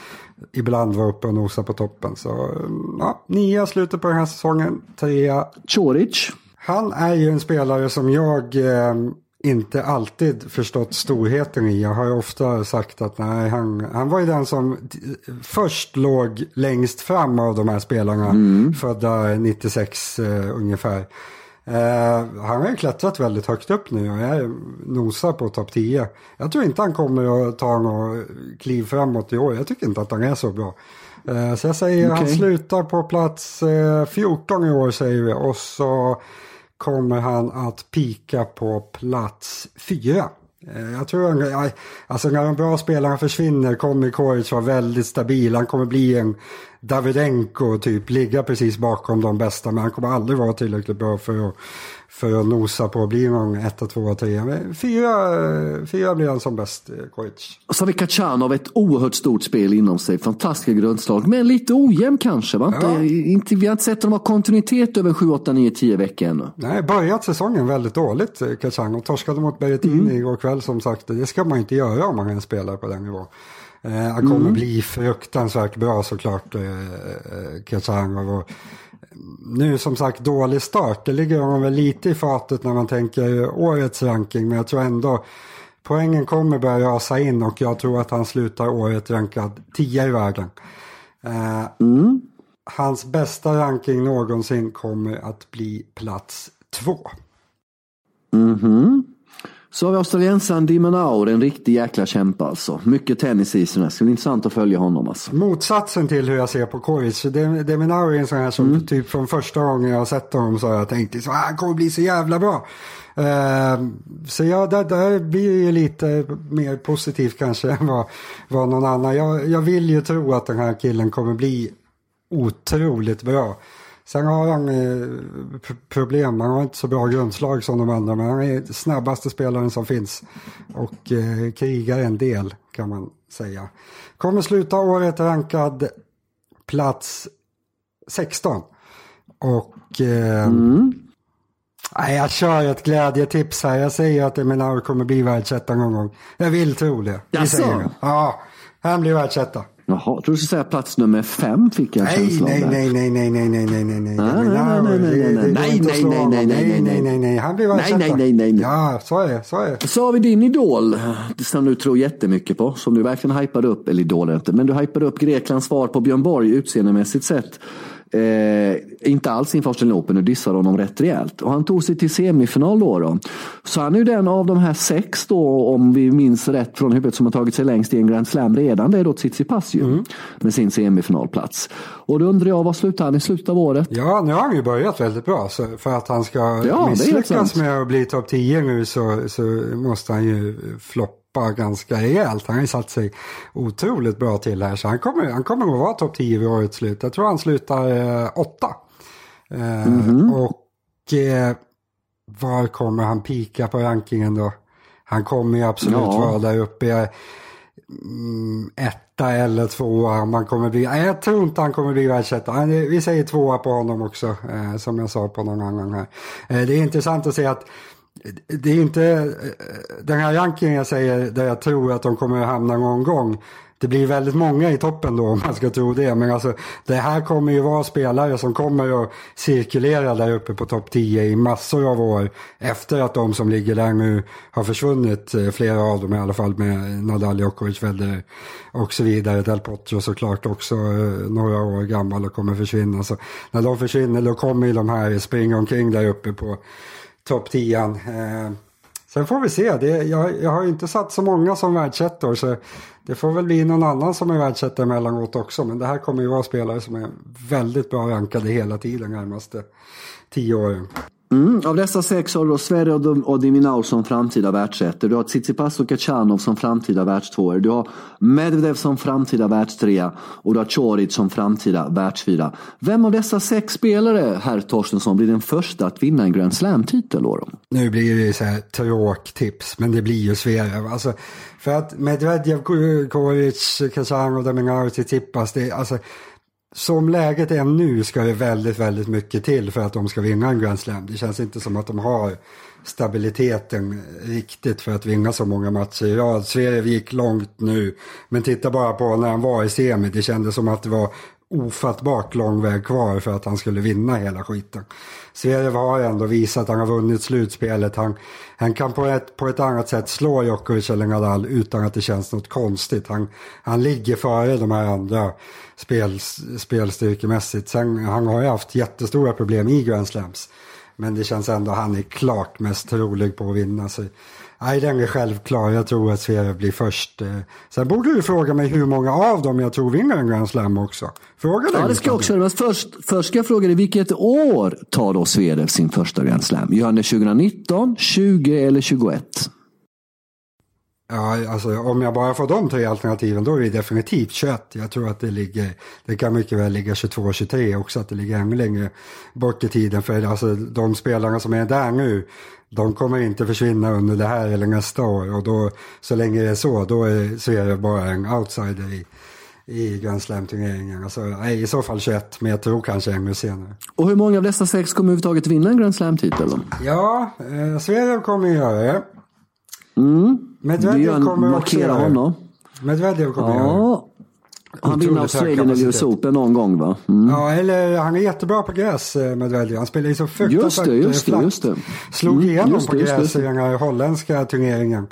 ibland vara uppe och nosa på toppen. Så eh, ja, nia slutet på den här säsongen, trea. Choric. Han är ju en spelare som jag eh, inte alltid förstått storheten i. Jag har ju ofta sagt att nej, han, han var ju den som t- först låg längst fram av de här spelarna. Födda 96 eh, ungefär. Eh, han har ju klättrat väldigt högt upp nu och är nosar på topp 10. Jag tror inte han kommer att ta något kliv framåt i år. Jag tycker inte att han är så bra. Eh, så jag säger han Okej. slutar på plats eh, 14 i år säger vi. Och så kommer han att pika på plats 4. Eh, Jag tror han, alltså när de bra spelarna försvinner kommer Koric vara väldigt stabil. Han kommer bli en Davidenko typ, ligga precis bakom de bästa. Men han kommer aldrig vara tillräckligt bra för att, för att nosa på att bli någon 1, 2, 3. Men fyra, fyra blir han som bäst, Koric. Och så har vi Kachanov, ett oerhört stort spel inom sig. Fantastiska grundslag, men lite ojämn kanske. Va? Ja. Inte, vi har inte sett honom ha kontinuitet över 7, 8, 9, 10 veckor ännu. Nej, börjat säsongen väldigt dåligt, eh, Kachanov. Torskade mot Berrettini igår kväll som sagt. Det ska man inte göra om man är en spelare på den nivån. Eh, han kommer bli fruktansvärt bra såklart, eh, eh, Kachanov. Och, nu som sagt dålig start. Det ligger honom väl lite i fatet när man tänker årets ranking. Men jag tror ändå poängen kommer börja rasa in och jag tror att han slutar året rankad 10 i världen. Eh, Hans bästa ranking någonsin kommer att bli plats två. Så har vi australiensaren Di Menaur, en riktig jäkla kämpe alltså. Mycket tennis i sig. Det ska bli intressant att följa honom alltså. Motsatsen till hur jag ser på Koric. Deminaur är en sån här som typ från första gången jag har sett honom så har jag tänkt så han kommer bli så jävla bra. Eh, så ja, där, där blir ju lite mer positivt kanske <laughs> än vad, vad någon annan. Jag, jag vill ju tro att den här killen kommer bli otroligt bra. Sen har han eh, problem, han har inte så bra grundslag som de andra men han är snabbaste spelaren som finns. Och eh, krigar en del kan man säga. Kommer sluta året rankad plats 16. Och eh, nej, jag kör ett glädjetips här. Jag säger att Eminaur kommer bli världsetta någon gång. Jag vill tro det. Jaså? Ja, han blir världsetta. Jaha, tror du skulle säga plats nummer fem fick jag en Nej, känsla av nej, nej, nej, nej, nej, nej, nej, nej, nej, Nej, nej, nej, nej, nej, nej, nej, nej, nej, nej, nej, nej, nej, nej, nej, han blir Nej, världsetta. nej, nej, nej, nej. Ja, så är det, så är det. Så har vi din idol, som du tror jättemycket på, som du verkligen hypade upp, eller idol är inte, men du hypade upp Greklands svar på Björn Borg utseendemässigt sett. Eh, inte alls inför Australian Open, du dissade honom rätt rejält. Och han tog sig till semifinal då. då. Så han är ju den av de här sex då, om vi minns rätt från huvudet, som har tagit sig längst i en Grand Slam redan. Det är då Tsitsipas ju, med sin semifinalplats. Och då undrar jag, vad slutar han i slutet av året? Ja, nu har han ju börjat väldigt bra. Så för att han ska helt misslyckas med att bli topp 10 nu så, så måste han ju floppa ganska rejält. Han har ju satt sig otroligt bra till här. Så han kommer, han kommer att vara topp 10 vid årets slut. Jag tror han slutar eh, åtta. Eh, Mhm. Och eh, var kommer han pika på rankingen då? Han kommer ju absolut Ja. vara där uppe. Mm, etta eller tvåa. Man kommer bli, nej, jag tror inte han kommer bli världsetta. Han är- Vi säger tvåa på honom också, eh, som jag sa på någon annan här. Eh, det är intressant att se att det är inte den här rankingen jag säger där jag tror att de kommer att hamna någon gång. Det blir väldigt många i toppen då om man ska tro det. Men alltså det här kommer ju vara spelare som kommer att cirkulera där uppe på topp 10 i massor av år. Efter att de som ligger där nu har försvunnit, eh, flera av dem i alla fall med Nadal, Djokovic, Federer och så vidare. Del Potro såklart också eh, några år gammal och kommer försvinna. Så när de försvinner då kommer ju de här springa omkring där uppe på topp 10. Eh, sen får vi se. Det, jag, jag har ju inte satt så många som världsettor så det får väl bli någon annan som är världsetta emellanåt också. Men det här kommer ju vara spelare som är väldigt bra rankade hela tiden närmaste tio åren. Mm, av dessa sex har du då Sverige och Diminaur som framtida världsettor. Du har Tsitsipas och Kachanov som framtida världstvåor. Du har Medvedev som framtida världstrea och du har Choric som framtida världsfyra. Vem av dessa sex spelare, herr Torstensson, blir den första att vinna en Grand Slam-titel? Nu blir det så här tråktips, men det blir ju Zverev. Alltså, för att Medvedev, Choric, Kachanov, Diminaur, Tsitsipas, det, alltså, som läget är nu ska det väldigt, väldigt mycket till för att de ska vinna en Grand Slam. Det känns inte som att de har stabiliteten riktigt för att vinna så många matcher i rad. Sverige gick långt nu, men titta bara på när han var i semi. Det kändes som att det var ofattbart lång väg kvar för att han skulle vinna hela skiten. Zverev har ändå visat att han har vunnit slutspelet. Han, han kan på ett, på ett annat sätt slå Djokovic eller Nadal utan att det känns något konstigt. Han, han ligger före de här andra spel, spelstyrkemässigt. Sen, han har ju haft jättestora problem i Grand Slams. Men det känns ändå att han är klart mest trolig på att vinna. Så, nej, den är självklar. Jag tror att Sverige blir först. Eh. Sen borde du fråga mig hur många av dem jag tror vinner en Grand Slam också. Fråga Ja, det ska jag också göra. Först, först ska jag fråga dig, vilket år tar då Sverige sin första Grand Slam? Gör han det 2019, 20 eller 21? Ja, alltså om jag bara får de tre alternativen då är det definitivt 21. Jag tror att det ligger, det kan mycket väl ligga 22 23 också, att det ligger ännu längre bort i tiden. För alltså de spelarna som är där nu, de kommer inte försvinna under det här eller nästa år. Och då, så länge det är så, då är Sverige bara en outsider i, i Grand Slam-turneringen. Alltså, nej, I så fall 21, men jag tror kanske ännu senare. Och hur många av dessa sex kommer överhuvudtaget vinna en Grand Slam-titel? Ja, eh, Sverige kommer göra det. Mm. Medvedev kommer också honom. Medvedev kommer ja. Han vinner Australian eller US Open någon gång va? Mm. Ja, eller han är jättebra på gräs eh, Medvedev. Han spelar ju så fruktansvärt just det, just det, just det. Slog mm, igenom på gräs i den här holländska turneringen.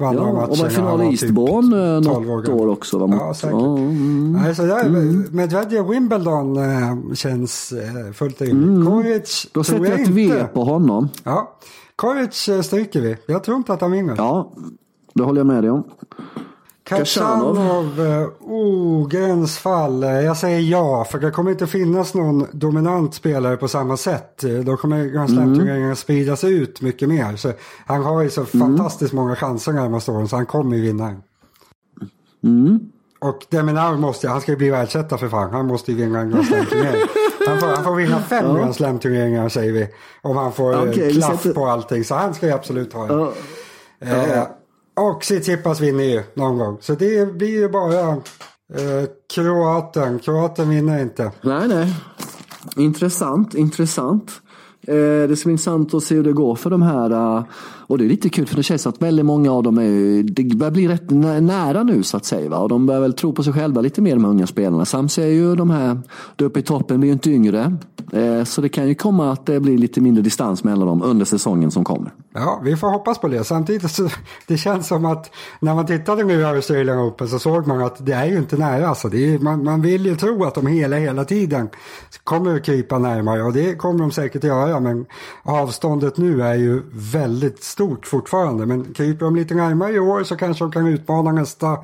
Vann ja, och var final i Eastbourne typ något år också. Va? Ja, säkert. Ja, mm, alltså, där, mm. Medvedev Wimbledon äh, känns äh, fullt rimligt. Mm. Koric Då sätter jag ett V på honom. Ja. Koric stryker vi. Jag tror inte att han vinner. Ja, det håller jag med dig om. Kachanov, oh, gränsfall. Jag säger ja, för det kommer inte finnas någon dominant spelare på samma sätt. Då kommer Grand Slam-turneringen mm. spridas ut mycket mer. Så han har ju så mm. fantastiskt många chanser närmaste åren, så han kommer ju vinna. Mm. Och Deminaur måste, han ska ju bli världsetta för fan. Han måste ju vinna en Grand Slam-turnering. Han får, han får vinna fem ja. Grand Slam-turneringar säger vi. Om han får okay, klaff sätter... på allting. Så han ska ju absolut ha ja. Eh, och Tsitsipas vinner ju någon gång. Så det blir ju bara eh, Kroaten. Kroaten vinner inte. Nej, nej. Intressant, intressant. Eh, det ska bli intressant att se hur det går för de här. eh, och det är lite kul för det känns att väldigt många av dem är, det börjar bli rätt nära nu så att säga. Va? Och de börjar väl tro på sig själva lite mer de här unga spelarna. Sams är ju de här, där uppe i toppen blir ju inte yngre. Eh, så det kan ju komma att det blir lite mindre distans mellan dem under säsongen som kommer. Ja, vi får hoppas på det. Samtidigt så <laughs> det känns som att när man tittade nu i Australian Open så såg man att det är ju inte nära. Alltså. Det är, man, man vill ju tro att de hela, hela tiden kommer att krypa närmare och det kommer de säkert att göra. Men avståndet nu är ju väldigt stort fortfarande. Men kryper de lite närmare i år så kanske de kan utmana nästa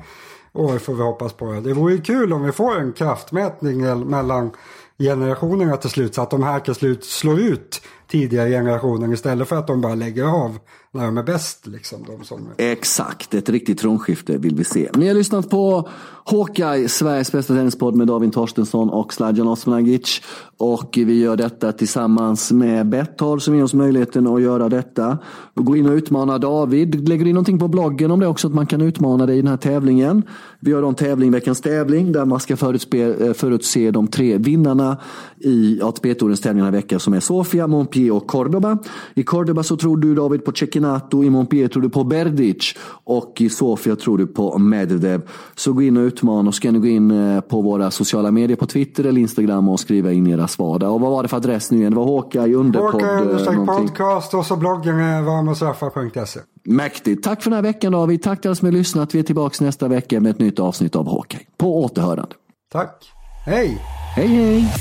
år får vi hoppas på. Det vore ju kul om vi får en kraftmätning mellan generationerna till slut så att de här till slut slår ut tidigare generationen istället för att de bara lägger av när de är bäst. Liksom, de som... Exakt, ett riktigt tronskifte vill vi se. Ni har lyssnat på Hawkeye, Sveriges bästa tennispodd med David Torstensson och Sladjan Osmanagic. Och vi gör detta tillsammans med Betthard som ger oss möjligheten att göra detta. Gå in och utmana David. Lägger du in någonting på bloggen om det också, att man kan utmana dig i den här tävlingen. Vi har en tävling, veckans tävling, där man ska förutse, eh, förutse de tre vinnarna i ATP-tourens tävling den här veckan som är Sofia, Montpellier och Cordoba. I Cordoba så tror du David på Cecchinato, i Montpellier tror du på Berdic och i Sofia tror du på Medvedev. Så gå in och utmana och ska ni gå in eh, på våra sociala medier på Twitter eller Instagram och skriva in era svar där. Och vad var det för adress nu igen? Det var Håka underpodd. Håka eh, podcast och så bloggen varmosraffa.se. Mäktigt. Tack för den här veckan David. Tack till alla som har lyssnat. Vi är tillbaka nästa vecka med ett nytt avsnitt av Håka. På återhörande. Tack. Hej. Hej hej.